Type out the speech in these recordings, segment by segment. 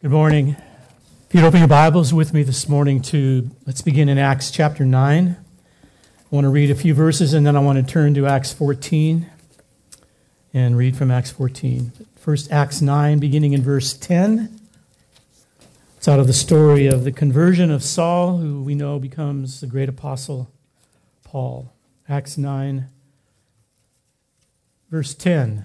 Good morning. If you'd open your Bibles with me this morning to, let's begin in Acts chapter 9. I want to read a few verses and then I want to turn to Acts 14 and read from Acts 14. First, Acts 9, beginning in verse 10. It's out of the story of the conversion of Saul, who we know becomes the great apostle Paul. Acts 9, verse 10.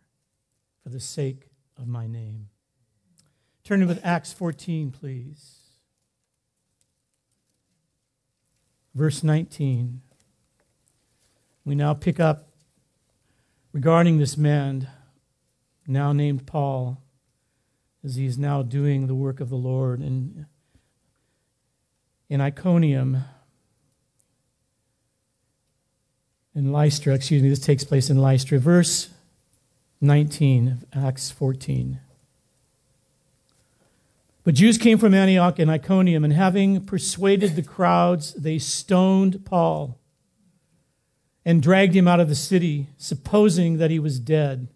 for the sake of my name. Turn with Acts 14, please. Verse 19. We now pick up regarding this man, now named Paul, as he is now doing the work of the Lord in, in Iconium. In Lystra, excuse me, this takes place in Lystra. Verse 19 of Acts 14. But Jews came from Antioch and Iconium, and having persuaded the crowds, they stoned Paul and dragged him out of the city, supposing that he was dead.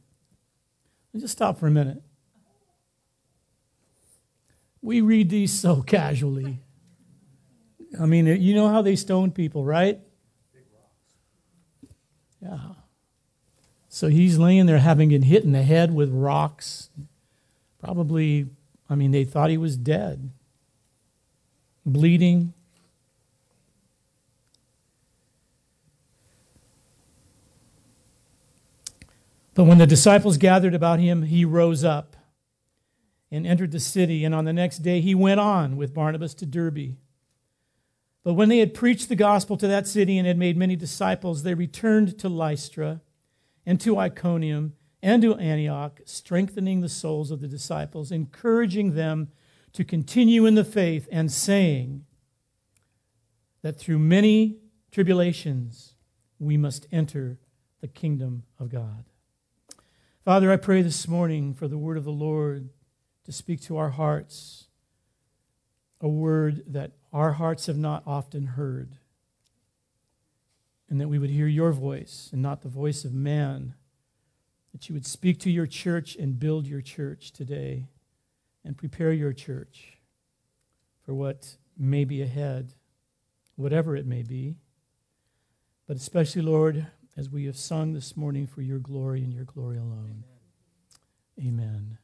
Let me just stop for a minute. We read these so casually. I mean, you know how they stone people, right? Big rocks. Yeah. So he's laying there having been hit in the head with rocks. Probably, I mean, they thought he was dead, bleeding. But when the disciples gathered about him, he rose up and entered the city. And on the next day, he went on with Barnabas to Derbe. But when they had preached the gospel to that city and had made many disciples, they returned to Lystra and to Iconium and to Antioch, strengthening the souls of the disciples, encouraging them to continue in the faith, and saying that through many tribulations we must enter the kingdom of God. Father, I pray this morning for the word of the Lord to speak to our hearts, a word that our hearts have not often heard and that we would hear your voice and not the voice of man. That you would speak to your church and build your church today and prepare your church for what may be ahead, whatever it may be. But especially, Lord, as we have sung this morning for your glory and your glory alone. Amen. Amen.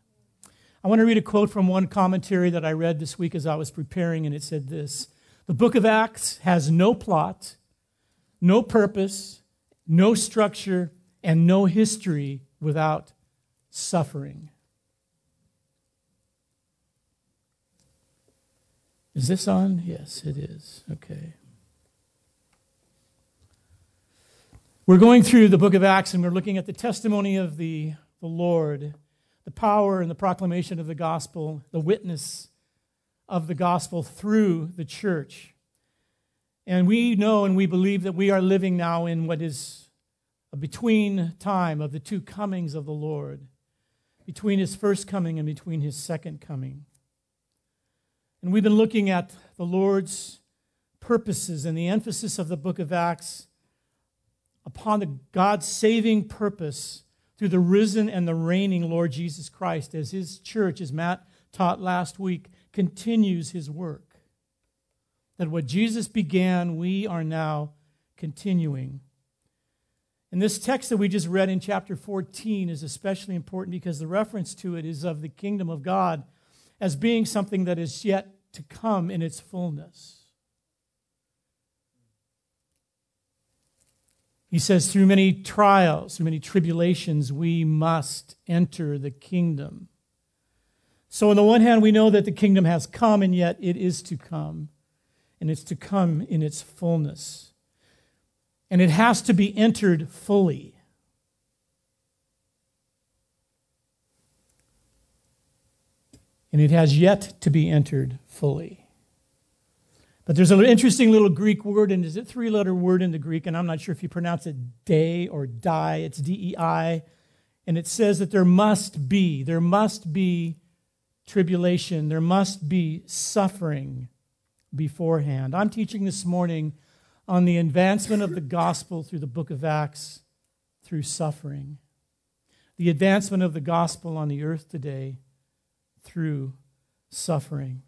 I want to read a quote from one commentary that I read this week as I was preparing, and it said this The book of Acts has no plot no purpose, no structure, and no history without suffering. Is this on? Yes, it is. Okay. We're going through the book of Acts and we're looking at the testimony of the, the Lord, the power and the proclamation of the gospel, the witness of the gospel through the church. And we know and we believe that we are living now in what is a between time of the two comings of the Lord, between his first coming and between his second coming. And we've been looking at the Lord's purposes and the emphasis of the book of Acts upon the God's saving purpose through the risen and the reigning Lord Jesus Christ as his church, as Matt taught last week, continues his work that what Jesus began, we are now continuing. And this text that we just read in chapter 14 is especially important because the reference to it is of the kingdom of God. as being something that is yet to come in its fullness. He says, through many trials, through many tribulations, we must enter the kingdom. So, on the one hand, we know that the kingdom has come, and yet it is to come, and it's to come in its fullness. And it has to be entered fully. And it has yet to be entered fully. But there's an interesting little Greek word, and it's a three letter word in the Greek, and I'm not sure if you pronounce it day or die. It's D E I. And it says that there must be, there must be tribulation, there must be suffering beforehand. I'm teaching this morning on the advancement of the gospel through the book of Acts through suffering. The advancement of the gospel on the earth today through suffering.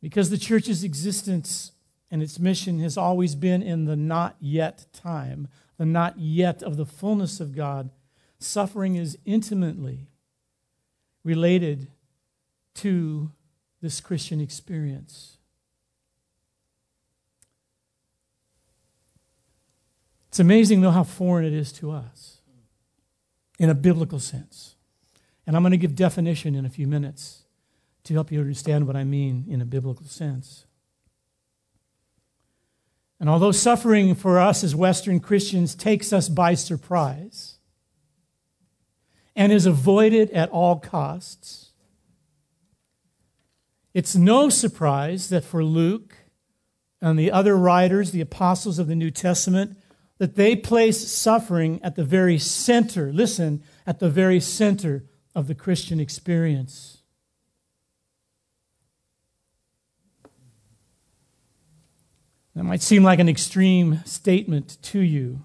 Because the church's existence and its mission has always been in the not yet time, the not yet of the fullness of God, suffering is intimately related to this Christian experience. It's amazing, though, how foreign it is to us in a biblical sense. And I'm going to give definition in a few minutes to help you understand what I mean in a biblical sense. And although suffering for us as Western Christians takes us by surprise and is avoided at all costs, it's no surprise that for Luke and the other writers, the apostles of the New Testament, that they place suffering at the very center, listen, at the very center of the Christian experience. That might seem like an extreme statement to you,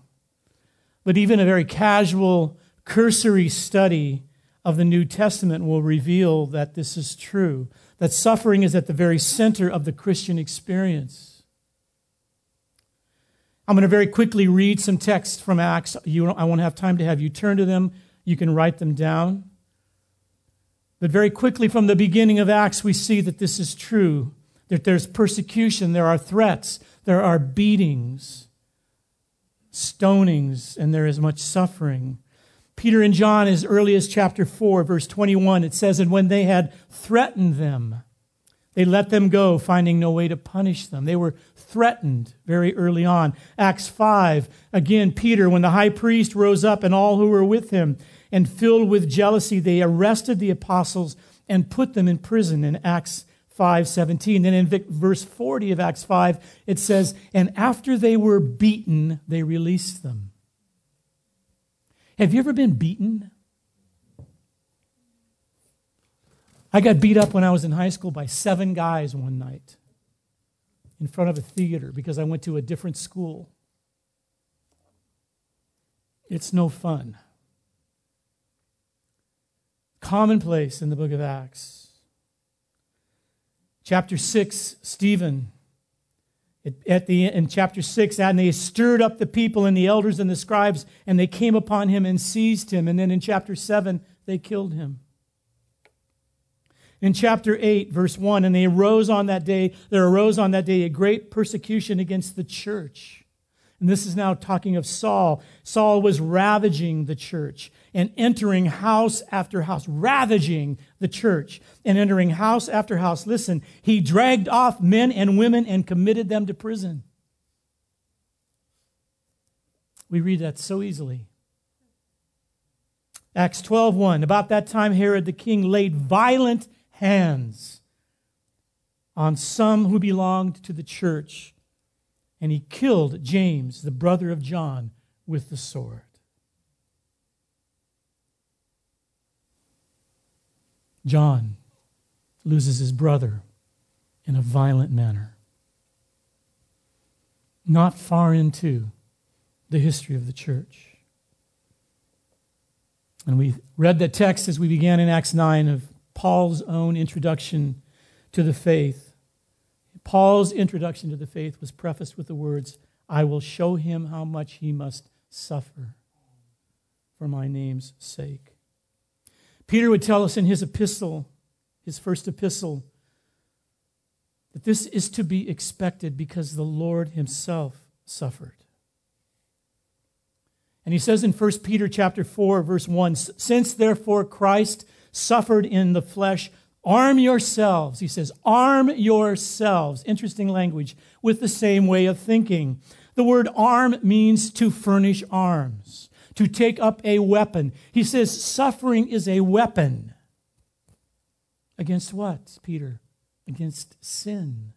but even a very casual, cursory study of the New Testament will reveal that this is true, that suffering is at the very center of the Christian experience. I'm going to very quickly read some texts from Acts. You, I won't have time to have you turn to them. You can write them down. But very quickly from the beginning of Acts, we see that this is true that there's persecution, there are threats, there are beatings, stonings, and there is much suffering. Peter and John, as early as chapter 4, verse 21, it says, And when they had threatened them, they let them go, finding no way to punish them. They were threatened very early on. Acts 5, again, Peter, when the high priest rose up and all who were with him, and filled with jealousy, they arrested the apostles and put them in prison. In Acts 5:17. Then in verse 40 of Acts 5, it says, "And after they were beaten, they released them." Have you ever been beaten? I got beat up when I was in high school by seven guys one night in front of a theater because I went to a different school. It's no fun. Commonplace in the book of Acts. Chapter 6, Stephen. At the, in chapter 6, and they stirred up the people and the elders and the scribes, and they came upon him and seized him. And then in chapter 7, they killed him. In chapter 8, verse 1, and they arose on that day, there arose on that day a great persecution against the church. And this is now talking of Saul. Saul was ravaging the church and entering house after house, ravaging the church and entering house after house. Listen, he dragged off men and women and committed them to prison. We read that so easily. Acts 12:1 About that time Herod the king laid violent hands on some who belonged to the church and he killed James the brother of John with the sword. John loses his brother in a violent manner. Not far into the history of the church. And we read that text as we began in Acts 9 of Paul's own introduction to the faith. Paul's introduction to the faith was prefaced with the words, I will show him how much he must suffer for my name's sake. Peter would tell us in his epistle his first epistle, that this is to be expected because the Lord himself suffered. And he says in 1 Peter chapter 4 verse 1, since therefore Christ suffered in the flesh, arm yourselves. He says, arm yourselves. Interesting language with the same way of thinking. The word arm means to furnish arms, to take up a weapon. He says suffering is a weapon. Against what, Peter? Against sin.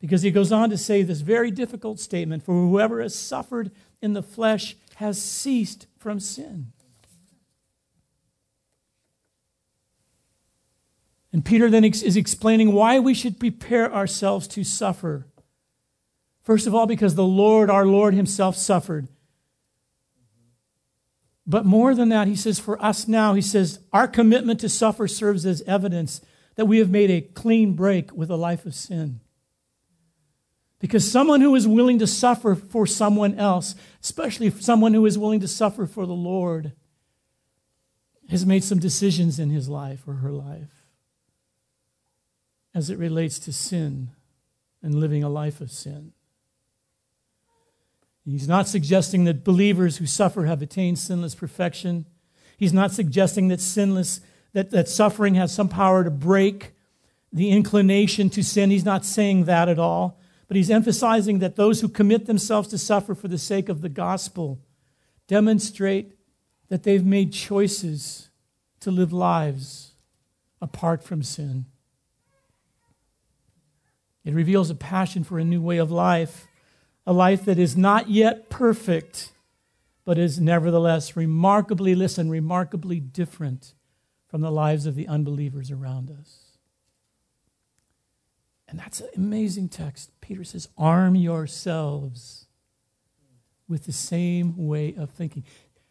Because he goes on to say this very difficult statement for whoever has suffered in the flesh has ceased from sin. And Peter then is explaining why we should prepare ourselves to suffer. First of all, because the Lord, our Lord Himself, suffered. But more than that, He says, for us now, He says, our commitment to suffer serves as evidence that we have made a clean break with a life of sin. Because someone who is willing to suffer for someone else, especially someone who is willing to suffer for the Lord, has made some decisions in his life or her life as it relates to sin and living a life of sin. He's not suggesting that believers who suffer have attained sinless perfection. He's not suggesting that sinless that, that suffering has some power to break the inclination to sin. He's not saying that at all. But he's emphasizing that those who commit themselves to suffer for the sake of the gospel demonstrate that they've made choices to live lives apart from sin. It reveals a passion for a new way of life, a life that is not yet perfect, but is nevertheless remarkably, listen, remarkably different from the lives of the unbelievers around us. And that's an amazing text. Peter says, Arm yourselves with the same way of thinking.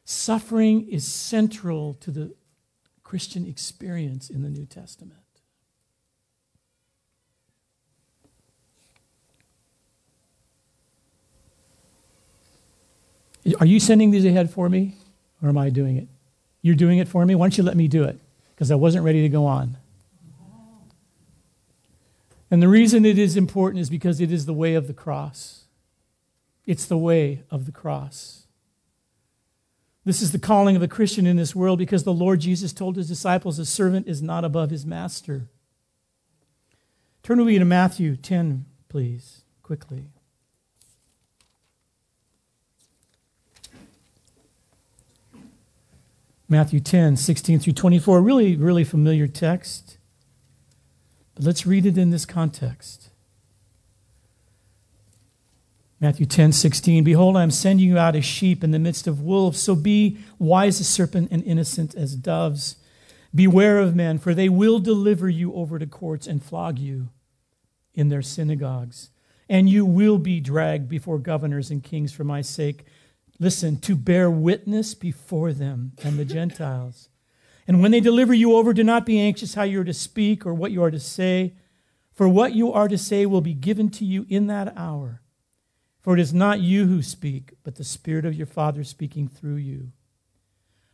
Suffering is central to the Christian experience in the New Testament. Are you sending these ahead for me, or am I doing it? You're doing it for me? Why don't you let me do it? Because I wasn't ready to go on. And the reason it is important is because it is the way of the cross. It's the way of the cross. This is the calling of a Christian in this world because the Lord Jesus told his disciples, a servant is not above his master. Turn with me to Matthew 10, please, quickly. Matthew 10, 16 through 24, really, really familiar text. But let's read it in this context. Matthew 10, 16. Behold, I am sending you out as sheep in the midst of wolves. So be wise as serpent and innocent as doves. Beware of men, for they will deliver you over to courts and flog you in their synagogues. And you will be dragged before governors and kings for my sake. Listen, to bear witness before them and the Gentiles. And when they deliver you over, do not be anxious how you are to speak or what you are to say, for what you are to say will be given to you in that hour. For it is not you who speak, but the Spirit of your Father speaking through you.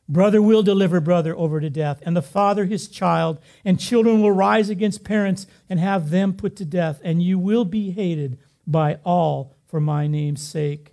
Brother will deliver brother over to death, and the father his child, and children will rise against parents and have them put to death, and you will be hated by all for my name's sake.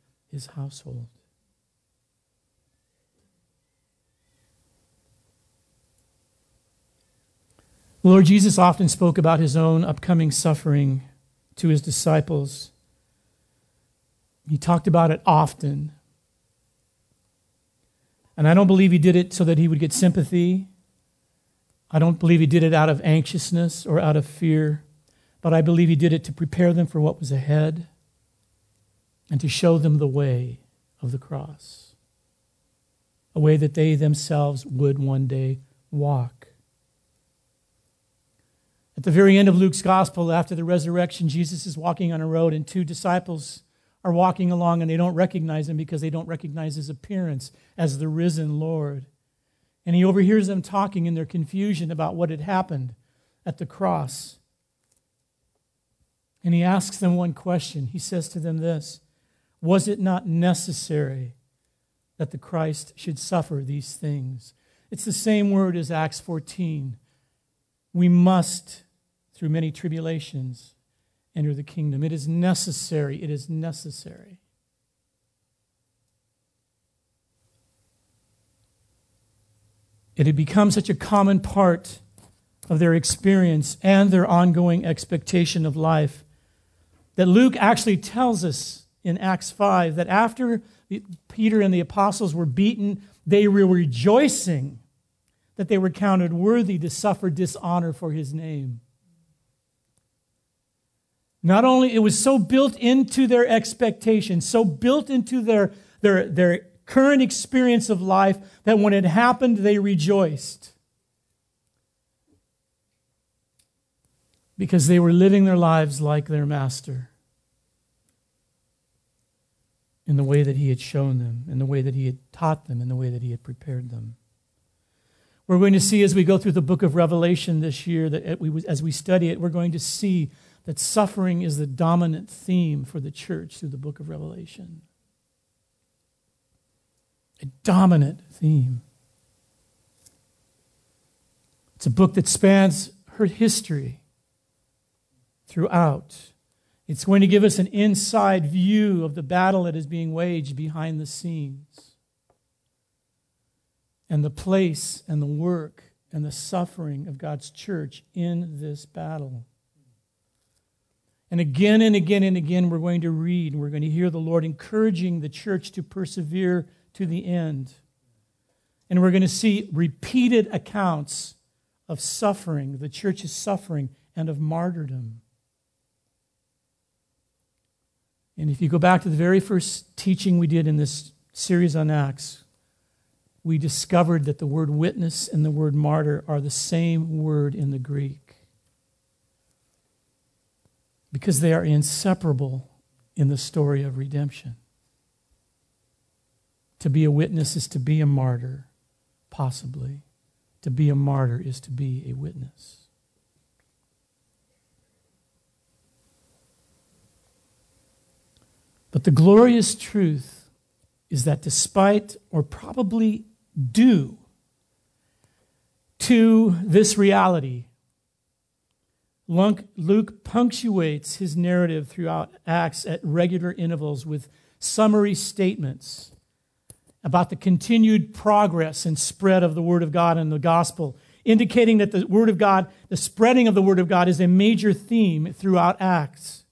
his household? The Lord Jesus often spoke about his own upcoming suffering to his disciples. He talked about it often. And I don't believe he did it so that he would get sympathy. I don't believe he did it out of anxiousness or out of fear, but I believe he did it to prepare them for what was ahead and to show them the way of the cross, a way that they themselves would one day walk. At the very end of Luke's gospel, after the resurrection, Jesus is walking on a road, and two disciples are walking along and they don't recognize him because they don't recognize his appearance as the risen Lord. And he overhears them talking in their confusion about what had happened at the cross. And he asks them one question. He says to them this Was it not necessary that the Christ should suffer these things? It's the same word as Acts 14. We must, through many tribulations, enter the kingdom. It is necessary. It is necessary. It had become such a common part of their experience and their ongoing expectation of life that Luke actually tells us in Acts 5 that after Peter and the apostles were beaten, they were rejoicing that they were counted worthy to suffer dishonor for his name. Not only, it was so built into their expectation, so built into their, their, their current experience of life that when it happened, they rejoiced. Because they were living their lives like their master in the way that he had shown them, in the way that he had taught them, in the way that he had prepared them. We're going to see as we go through the book of Revelation this year, that as we study it, we're going to see that suffering is the dominant theme for the church through the book of Revelation. A dominant theme. It's a book that spans her history throughout. It's going to give us an inside view of the battle that is being waged behind the scenes and the place and the work and the suffering of God's church in this battle. And again and again and again, we're going to read we're going to hear the Lord encouraging the church to persevere to the end. And we're going to see repeated accounts of suffering, the church's suffering, and of martyrdom. And if you go back to the very first teaching we did in this series on Acts, we discovered that the word witness and the word martyr are the same word in the Greek because they are inseparable in the story of redemption. To be a witness is to be a martyr, possibly. To be a martyr is to be a witness. But the glorious truth is that despite, or probably due to this reality, Luke punctuates his narrative throughout Acts at regular intervals with summary statements about the continued progress and spread of the Word of God and the gospel, indicating that the Word of God, the spreading of the Word of God, is a major theme throughout Acts.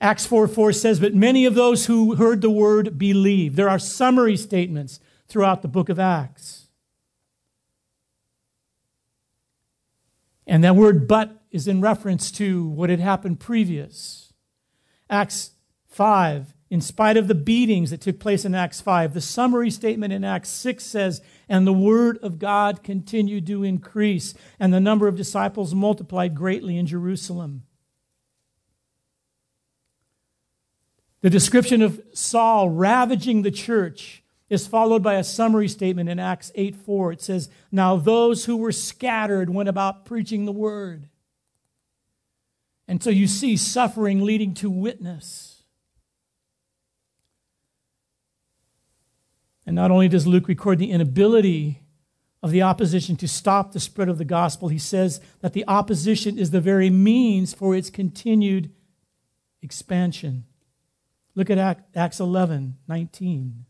Acts 4 4 says, But many of those who heard the Word believed. There are summary statements throughout the book of Acts. And that word but is in reference to what had happened previous. Acts 5, in spite of the beatings that took place in Acts 5, the summary statement in Acts 6 says, And the word of God continued to increase, and the number of disciples multiplied greatly in Jerusalem. The description of Saul ravaging the church is followed by a summary statement in Acts 8 4. It says, Now those who were scattered went about preaching the word. And so you see suffering leading to witness. And not only does Luke record the inability of the opposition to stop the spread of the gospel, he says that the opposition is the very means for its continued expansion. Look at Acts 11 19.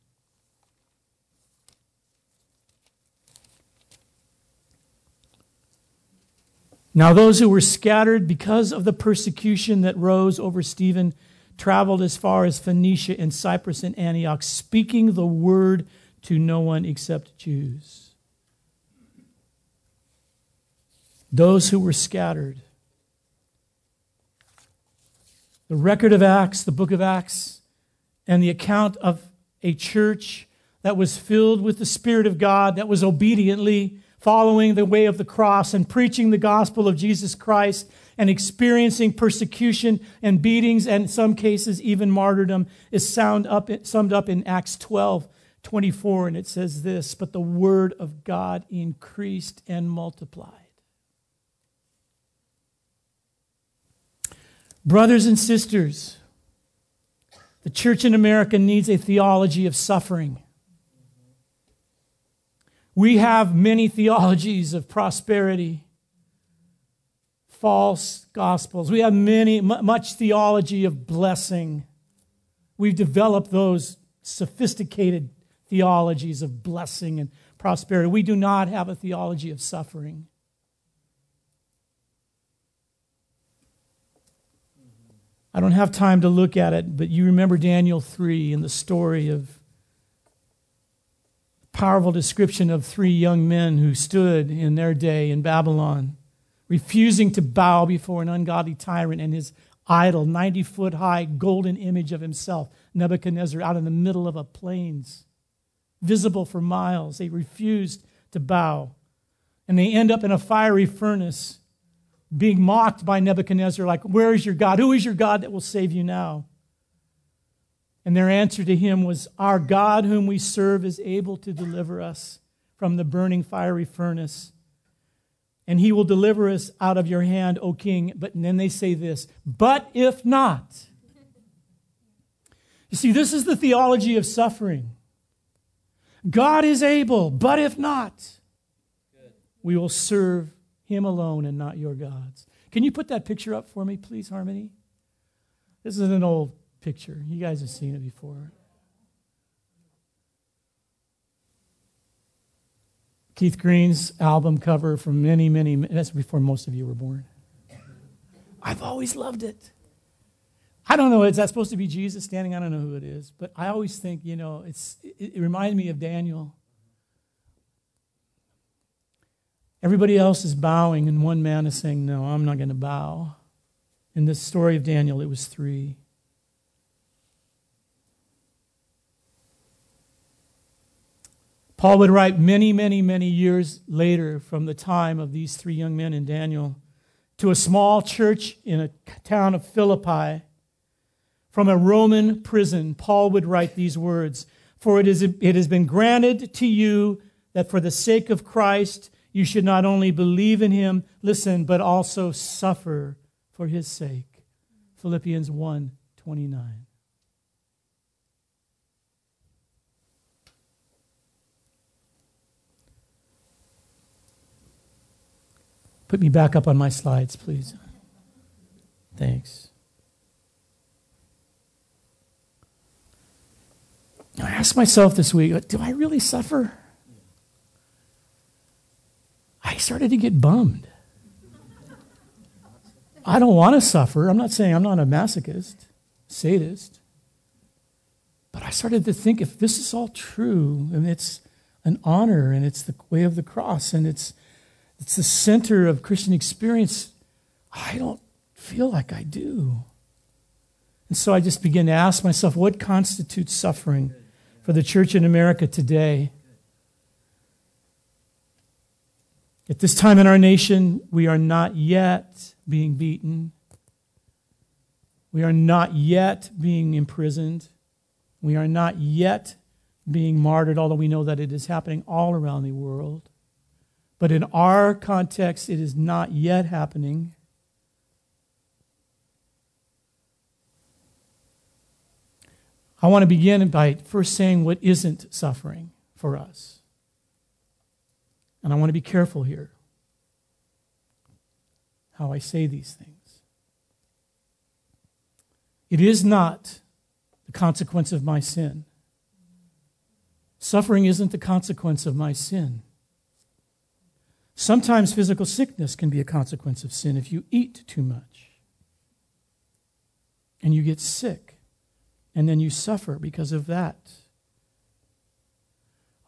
Now, those who were scattered because of the persecution that rose over Stephen traveled as far as Phoenicia and Cyprus and Antioch, speaking the word to no one except Jews. Those who were scattered. The record of Acts, the book of Acts, and the account of a church that was filled with the Spirit of God, that was obediently following the way of the cross and preaching the gospel of Jesus Christ and experiencing persecution and beatings and in some cases even martyrdom is up, summed up in Acts 12 24. And it says this But the word of God increased and multiplied. Brothers and sisters, the church in America needs a theology of suffering. We have many theologies of prosperity, false gospels. We have many, much theology of blessing. We've developed those sophisticated theologies of blessing and prosperity. We do not have a theology of suffering. I don't have time to look at it, but you remember Daniel 3 and the story of powerful description of three young men who stood in their day in Babylon, refusing to bow before an ungodly tyrant and his idol, 90 foot high golden image of himself, Nebuchadnezzar, out in the middle of a plains, visible for miles. They refused to bow. And they end up in a fiery furnace being mocked by Nebuchadnezzar, like, Where is your God? Who is your God that will save you now? And their answer to him was, Our God, whom we serve, is able to deliver us from the burning fiery furnace. And he will deliver us out of your hand, O king. But then they say this, But if not. You see, this is the theology of suffering. God is able, but if not, we will serve him alone and not your gods. Can you put that picture up for me, please, Harmony? This is an old picture. You guys have seen it before. Keith Green's album cover from many, many, that's before most of you were born. I've always loved it. I don't know, is that supposed to be Jesus standing? I don't know who it is, but I always think, you know, it's, it, it reminds me of Daniel. Everybody else is bowing, and one man is saying, No, I'm not going to bow. In this story of Daniel, it was three. Paul would write many, many, many years later from the time of these three young men in Daniel to a small church in a town of Philippi. From a Roman prison, Paul would write these words For it, is, it has been granted to you that for the sake of Christ, you should not only believe in him, listen, but also suffer for his sake. Philippians 1 29. Put me back up on my slides, please. Thanks. I asked myself this week do I really suffer? I started to get bummed. I don't want to suffer. I'm not saying I'm not a masochist, sadist. But I started to think if this is all true and it's an honor and it's the way of the cross and it's it's the center of Christian experience, I don't feel like I do. And so I just begin to ask myself what constitutes suffering for the church in America today? At this time in our nation, we are not yet being beaten. We are not yet being imprisoned. We are not yet being martyred, although we know that it is happening all around the world. But in our context, it is not yet happening. I want to begin by first saying what isn't suffering for us. And I want to be careful here how I say these things. It is not the consequence of my sin. Suffering isn't the consequence of my sin. Sometimes physical sickness can be a consequence of sin if you eat too much and you get sick and then you suffer because of that.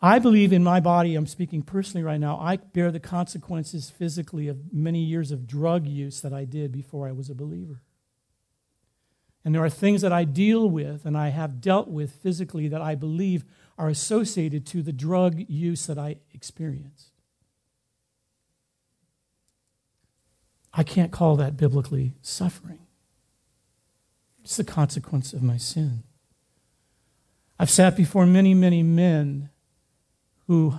I believe in my body, I'm speaking personally right now, I bear the consequences physically of many years of drug use that I did before I was a believer. And there are things that I deal with and I have dealt with physically that I believe are associated to the drug use that I experienced. I can't call that biblically suffering. It's the consequence of my sin. I've sat before many, many men who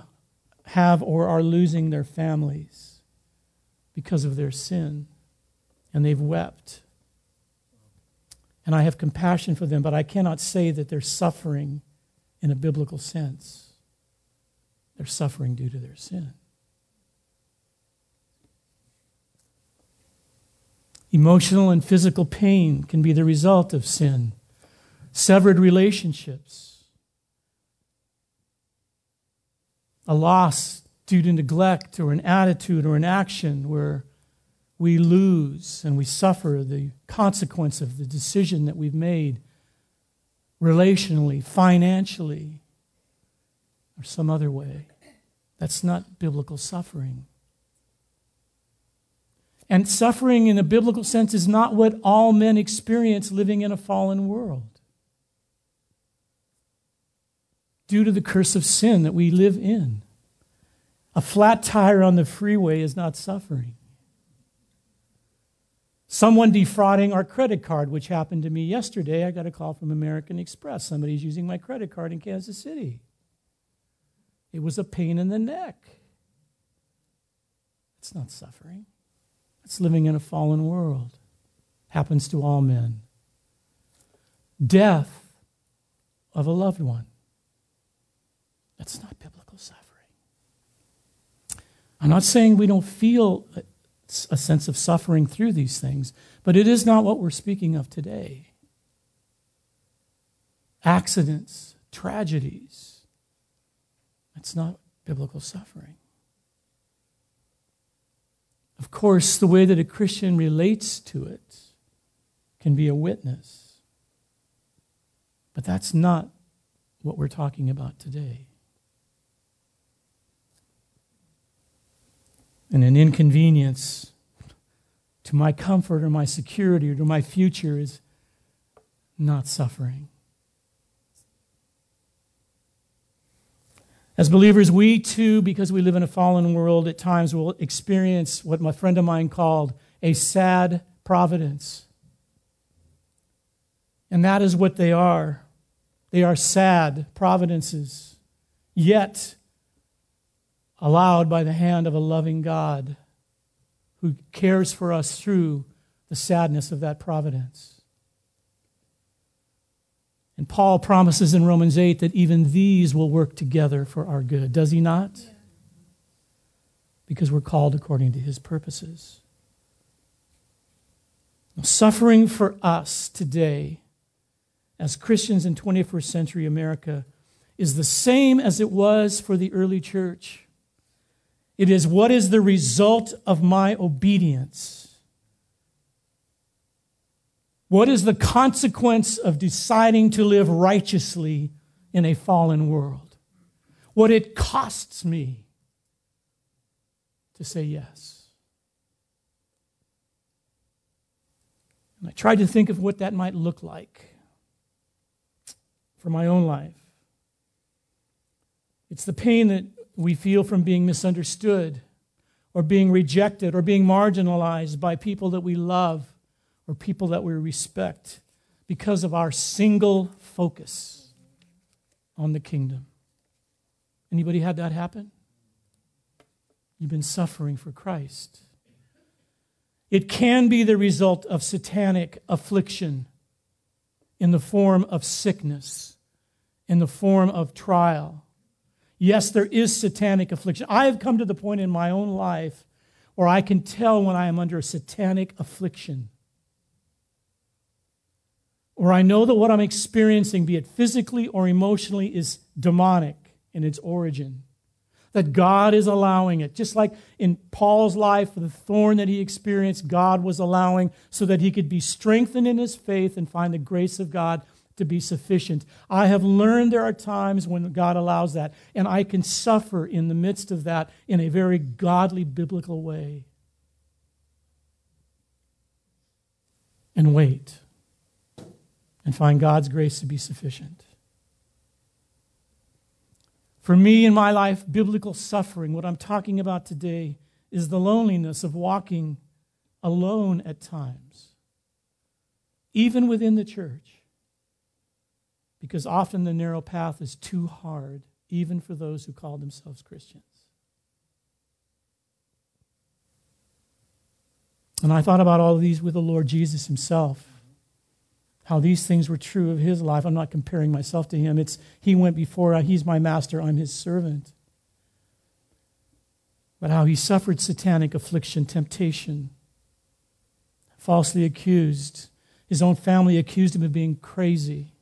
have or are losing their families because of their sin, and they've wept. And I have compassion for them, but I cannot say that they're suffering in a biblical sense. They're suffering due to their sin. Emotional and physical pain can be the result of sin, severed relationships, a loss due to neglect or an attitude or an action where we lose and we suffer the consequence of the decision that we've made relationally, financially, or some other way. That's not biblical suffering. And suffering in a biblical sense is not what all men experience living in a fallen world. Due to the curse of sin that we live in, a flat tire on the freeway is not suffering. Someone defrauding our credit card, which happened to me yesterday, I got a call from American Express. Somebody's using my credit card in Kansas City. It was a pain in the neck. It's not suffering. It's living in a fallen world. Happens to all men. Death of a loved one. That's not biblical suffering. I'm not saying we don't feel a sense of suffering through these things, but it is not what we're speaking of today. Accidents, tragedies, that's not biblical suffering. Of course, the way that a Christian relates to it can be a witness. But that's not what we're talking about today. And an inconvenience to my comfort or my security or to my future is not suffering. As believers, we too, because we live in a fallen world, at times will experience what my friend of mine called a sad providence. And that is what they are. They are sad providences, yet allowed by the hand of a loving God who cares for us through the sadness of that providence. And Paul promises in Romans 8 that even these will work together for our good. Does he not? Because we're called according to his purposes. Suffering for us today, as Christians in 21st century America, is the same as it was for the early church. It is what is the result of my obedience. What is the consequence of deciding to live righteously in a fallen world? What it costs me to say yes. And I tried to think of what that might look like for my own life. It's the pain that we feel from being misunderstood or being rejected or being marginalized by people that we love or people that we respect because of our single focus on the kingdom. Anybody had that happen? You've been suffering for Christ. It can be the result of satanic affliction in the form of sickness, in the form of trial. Yes, there is satanic affliction. I have come to the point in my own life where I can tell when I am under a satanic affliction or I know that what I'm experiencing, be it physically or emotionally, is demonic in its origin. That God is allowing it. Just like in Paul's life, the thorn that he experienced, God was allowing so that he could be strengthened in his faith and find the grace of God to be sufficient. I have learned there are times when God allows that, and I can suffer in the midst of that in a very godly, biblical way. And wait and find God's grace to be sufficient. For me in my life, biblical suffering, what I'm talking about today, is the loneliness of walking alone at times, even within the church, because often the narrow path is too hard, even for those who call themselves Christians. And I thought about all of these with the Lord Jesus himself. How these things were true of his life. I'm not comparing myself to him. It's he went before, uh, he's my master, I'm his servant. But how he suffered satanic affliction, temptation, falsely accused. His own family accused him of being crazy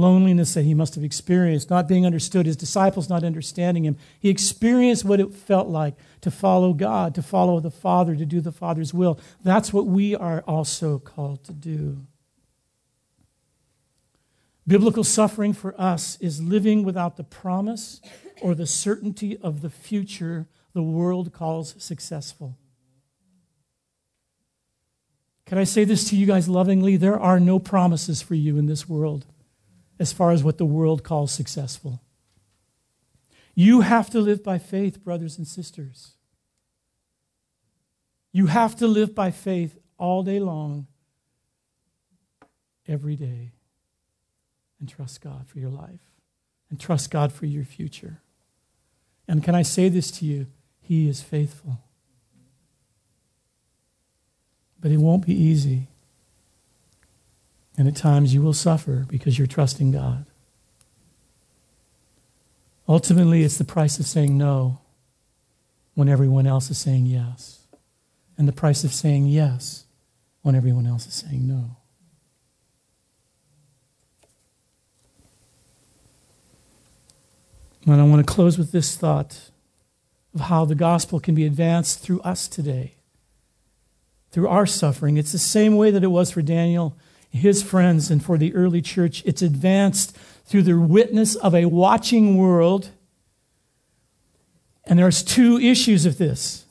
loneliness that he must have experienced, not being understood, his disciples not understanding him. He experienced what it felt like to follow God, to follow the Father, to do the Father's will. That's what we are also called to do. Biblical suffering for us is living without the promise or the certainty of the future the world calls successful. Can I say this to you guys lovingly? There are no promises for you in this world as far as what the world calls successful. You have to live by faith, brothers and sisters. You have to live by faith all day long, every day, and trust God for your life and trust God for your future. And can I say this to you? He is faithful. But it won't be easy. And at times you will suffer because you're trusting God. Ultimately, it's the price of saying no when everyone else is saying yes, and the price of saying yes when everyone else is saying no. And I want to close with this thought of how the gospel can be advanced through us today, through our suffering. It's the same way that it was for Daniel his friends and for the early church. It's advanced through the witness of a watching world. And there's two issues of this.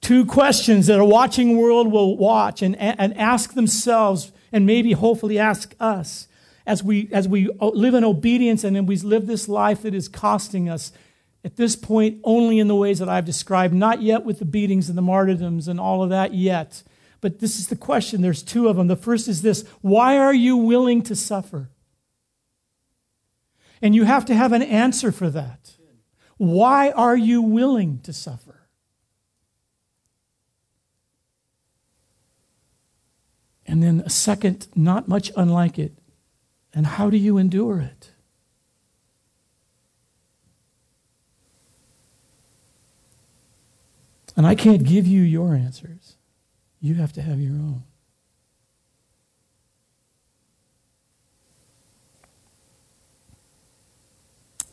Two questions that a watching world will watch and, and ask themselves, and maybe hopefully ask us as we, as we live in obedience and then we live this life that is costing us at this point only in the ways that I've described, not yet with the beatings and the martyrdoms and all of that yet. But this is the question. There's two of them. The first is this Why are you willing to suffer? And you have to have an answer for that. Why are you willing to suffer? And then a second, not much unlike it. And how do you endure it? And I can't give you your answers. You have to have your own.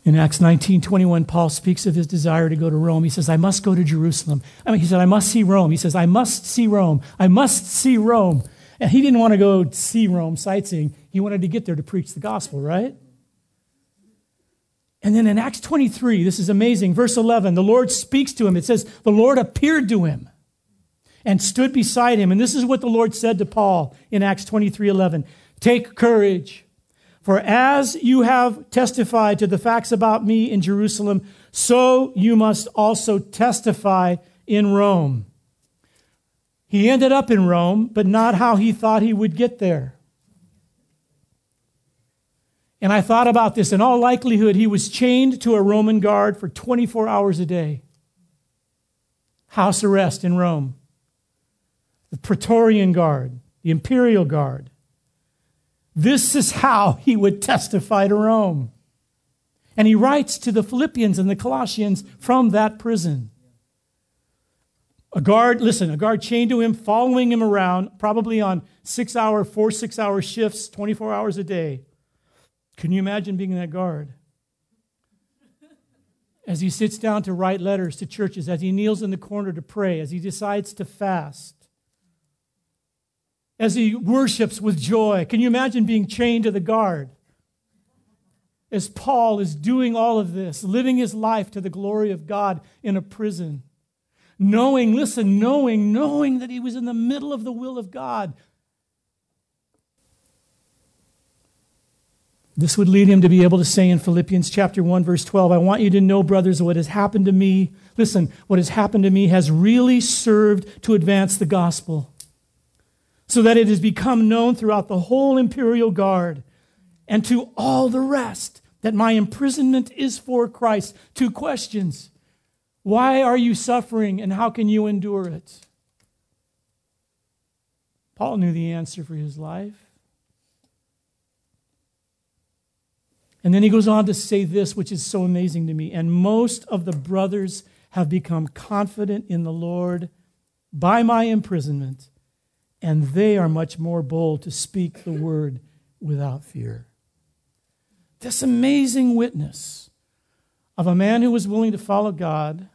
In Acts 19 21, Paul speaks of his desire to go to Rome. He says, I must go to Jerusalem. I mean, he said, I must see Rome. He says, I must see Rome. I must see Rome. And he didn't want to go see Rome sightseeing. He wanted to get there to preach the gospel, right? And then in Acts 23, this is amazing. Verse 11, the Lord speaks to him. It says, The Lord appeared to him and stood beside him. And this is what the Lord said to Paul in Acts 23 11. Take courage, for as you have testified to the facts about me in Jerusalem, so you must also testify in Rome. He ended up in Rome, but not how he thought he would get there. And I thought about this. In all likelihood, he was chained to a Roman guard for 24 hours a day. House arrest in Rome the Praetorian Guard, the Imperial Guard. This is how he would testify to Rome. And he writes to the Philippians and the Colossians from that prison. A guard, listen, a guard chained to him, following him around, probably on six hour, four six hour shifts, 24 hours a day. Can you imagine being that guard? As he sits down to write letters to churches, as he kneels in the corner to pray, as he decides to fast, as he worships with joy. Can you imagine being chained to the guard? As Paul is doing all of this, living his life to the glory of God in a prison, knowing, listen, knowing, knowing that he was in the middle of the will of God. This would lead him to be able to say in Philippians chapter 1 verse 12, I want you to know brothers what has happened to me listen, what has happened to me has really served to advance the gospel so that it has become known throughout the whole imperial guard and to all the rest that my imprisonment is for Christ. Two questions Why are you suffering and how can you endure it? Paul knew the answer for his life. And then he goes on to say this, which is so amazing to me. And most of the brothers have become confident in the Lord by my imprisonment, and they are much more bold to speak the word without fear. This amazing witness of a man who was willing to follow God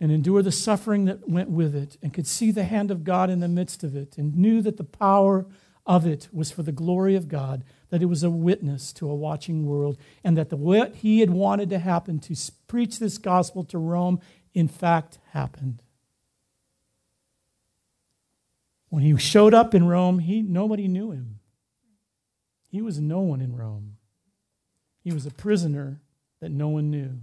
and endure the suffering that went with it, and could see the hand of God in the midst of it, and knew that the power of it was for the glory of God, that it was a witness to a watching world, and that the, what he had wanted to happen to preach this gospel to Rome, in fact, happened. When he showed up in Rome, he, nobody knew him. He was no one in Rome. He was a prisoner that no one knew.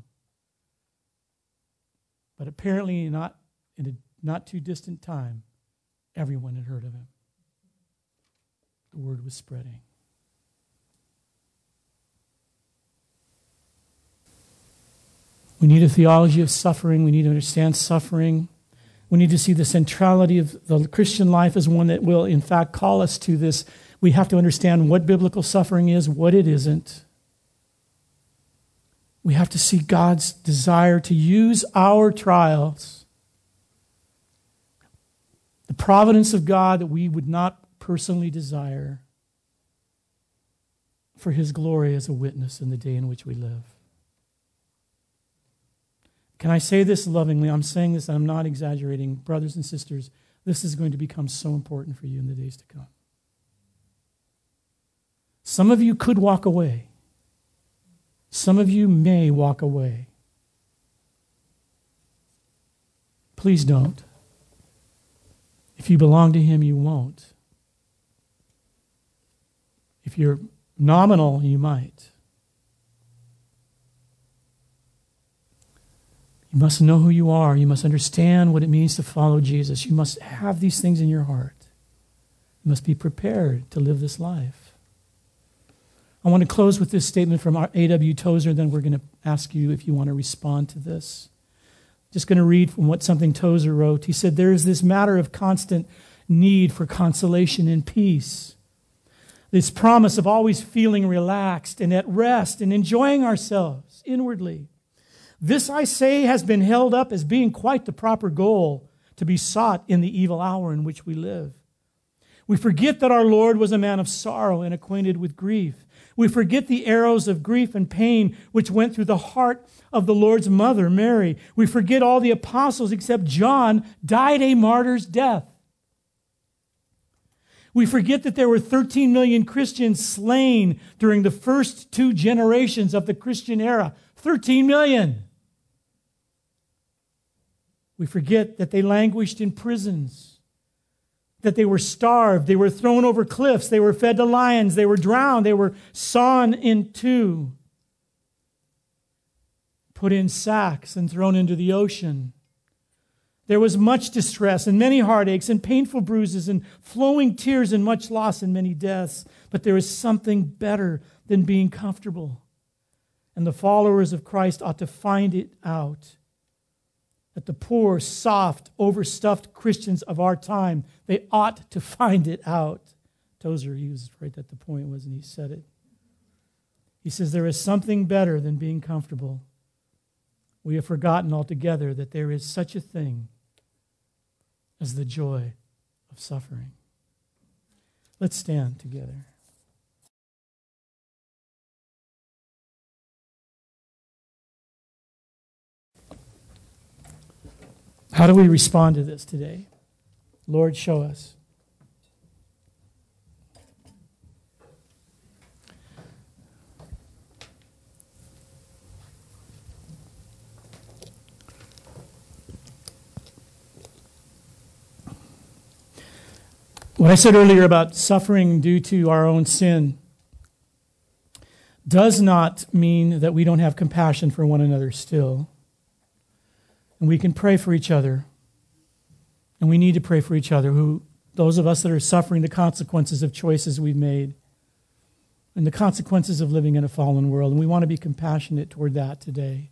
But apparently, not in a not too distant time, everyone had heard of him the word was spreading. We need a theology of suffering. We need to understand suffering. We need to see the centrality of the Christian life as one that will, in fact, call us to this. We have to understand what biblical suffering is, what it isn't. We have to see God's desire to use our trials, the providence of God that we would not personally desire for his glory as a witness in the day in which we live. Can I say this lovingly? I'm saying this, I'm not exaggerating. Brothers and sisters, this is going to become so important for you in the days to come. Some of you could walk away. Some of you may walk away. Please don't. If you belong to Him, you won't. If you're nominal, you might. You must know who you are. You must understand what it means to follow Jesus. You must have these things in your heart. You must be prepared to live this life. I want to close with this statement from our A.W. Tozer, then we're going to ask you if you want to respond to this. Just going to read from what something Tozer wrote. He said, There is this matter of constant need for consolation and peace this promise of always feeling relaxed and at rest and enjoying ourselves inwardly. This, I say, has been held up as being quite the proper goal to be sought in the evil hour in which we live. We forget that our Lord was a man of sorrow and acquainted with grief. We forget the arrows of grief and pain which went through the heart of the Lord's mother, Mary. We forget all the apostles except John died a martyr's death. We forget that there were 13 million Christians slain during the first two generations of the Christian era. 13 million. We forget that they languished in prisons, that they were starved, they were thrown over cliffs, they were fed to lions, they were drowned, they were sawn in two, put in sacks and thrown into the ocean. There was much distress and many heartaches and painful bruises and flowing tears and much loss and many deaths. But there is something better than being comfortable. And the followers of Christ ought to find it out. That the poor, soft, overstuffed Christians of our time, they ought to find it out. Tozer, he was right at the point, wasn't he? He said it. He says, There is something better than being comfortable. We have forgotten altogether that there is such a thing as the joy of suffering. Let's stand together. How do we respond to this today? Lord, show us. What I said earlier about suffering due to our own sin does not mean that we don't have compassion for one another still. And we can pray for each other. And we need to pray for each other, who those of us that are suffering the consequences of choices we've made and the consequences of living in a fallen world. And we want to be compassionate toward that today.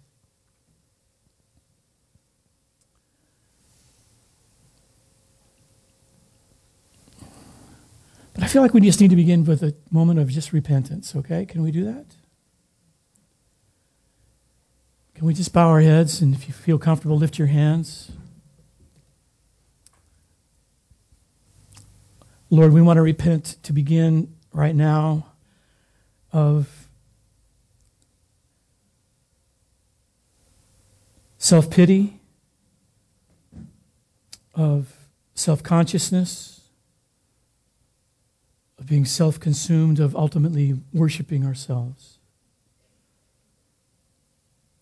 But I feel like we just need to begin with a moment of just repentance, okay? Can we do that? Can we just bow our heads and if you feel comfortable, lift your hands? Lord, we want to repent to begin right now of self pity, of self consciousness, of being self consumed, of ultimately worshiping ourselves.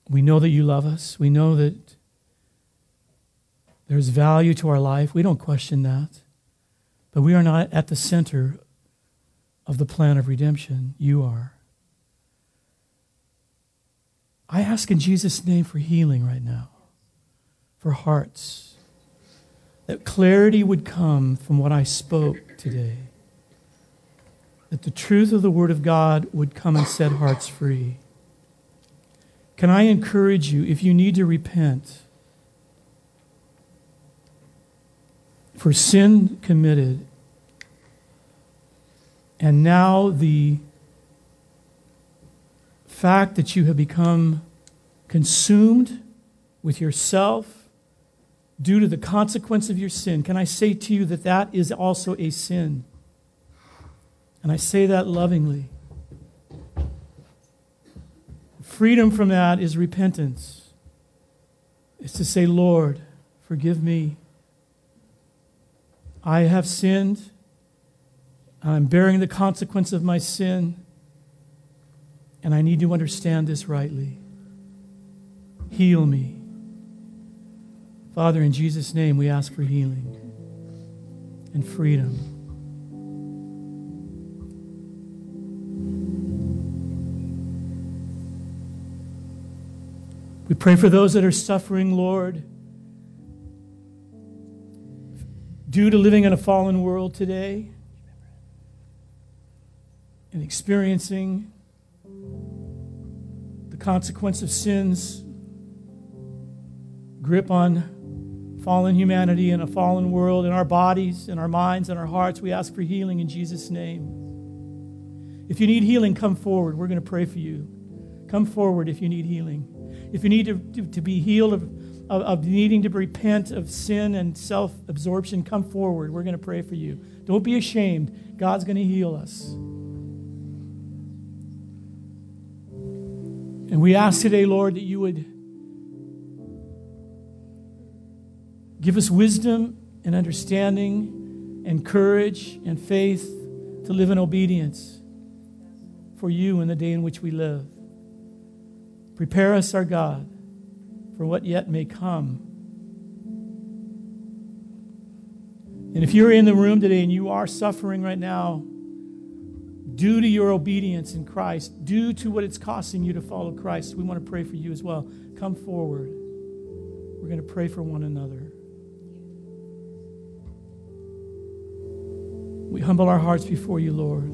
We know that you love us. We know that there's value to our life. We don't question that. But we are not at the center of the plan of redemption. You are. I ask in Jesus' name for healing right now, for hearts, that clarity would come from what I spoke today, that the truth of the Word of God would come and set hearts free. Can I encourage you, if you need to repent for sin committed, and now the fact that you have become consumed with yourself due to the consequence of your sin, can I say to you that that is also a sin? And I say that lovingly. Freedom from that is repentance. It's to say, Lord, forgive me. I have sinned. I'm bearing the consequence of my sin. And I need to understand this rightly. Heal me. Father, in Jesus' name, we ask for healing and freedom. We pray for those that are suffering, Lord, due to living in a fallen world today and experiencing the consequence of sin's grip on fallen humanity and a fallen world in our bodies, in our minds, in our hearts. We ask for healing in Jesus' name. If you need healing, come forward. We're going to pray for you. Come forward if you need healing if you need to, to, be healed of, of, of, needing to repent of sin and self absorption, come forward. We're going to pray for you. Don't be ashamed. God's going to heal us. And we ask today, Lord, that you would give us wisdom and understanding and courage and faith to live in obedience for you in the day in which we live. Prepare us, our God, for what yet may come. And if you're in the room today and you are suffering right now, due to your obedience in Christ, due to what it's costing you to follow Christ, we want to pray for you as well. Come forward. We're going to pray for one another. We humble our hearts before you, Lord.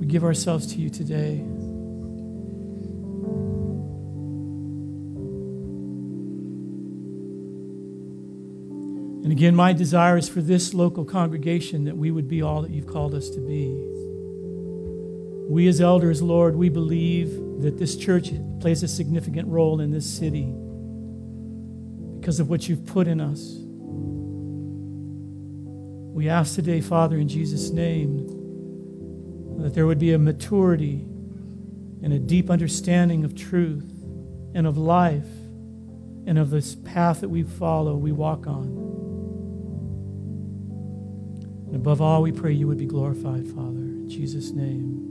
We give ourselves to you today. Again, my desire is for this local congregation that we would be all that you've called us to be. We, as elders, Lord, we believe that this church plays a significant role in this city because of what you've put in us. We ask today, Father, in Jesus' name, that there would be a maturity and a deep understanding of truth and of life and of this path that we follow, we walk on. And above all, we pray you would be glorified, Father. In Jesus' name.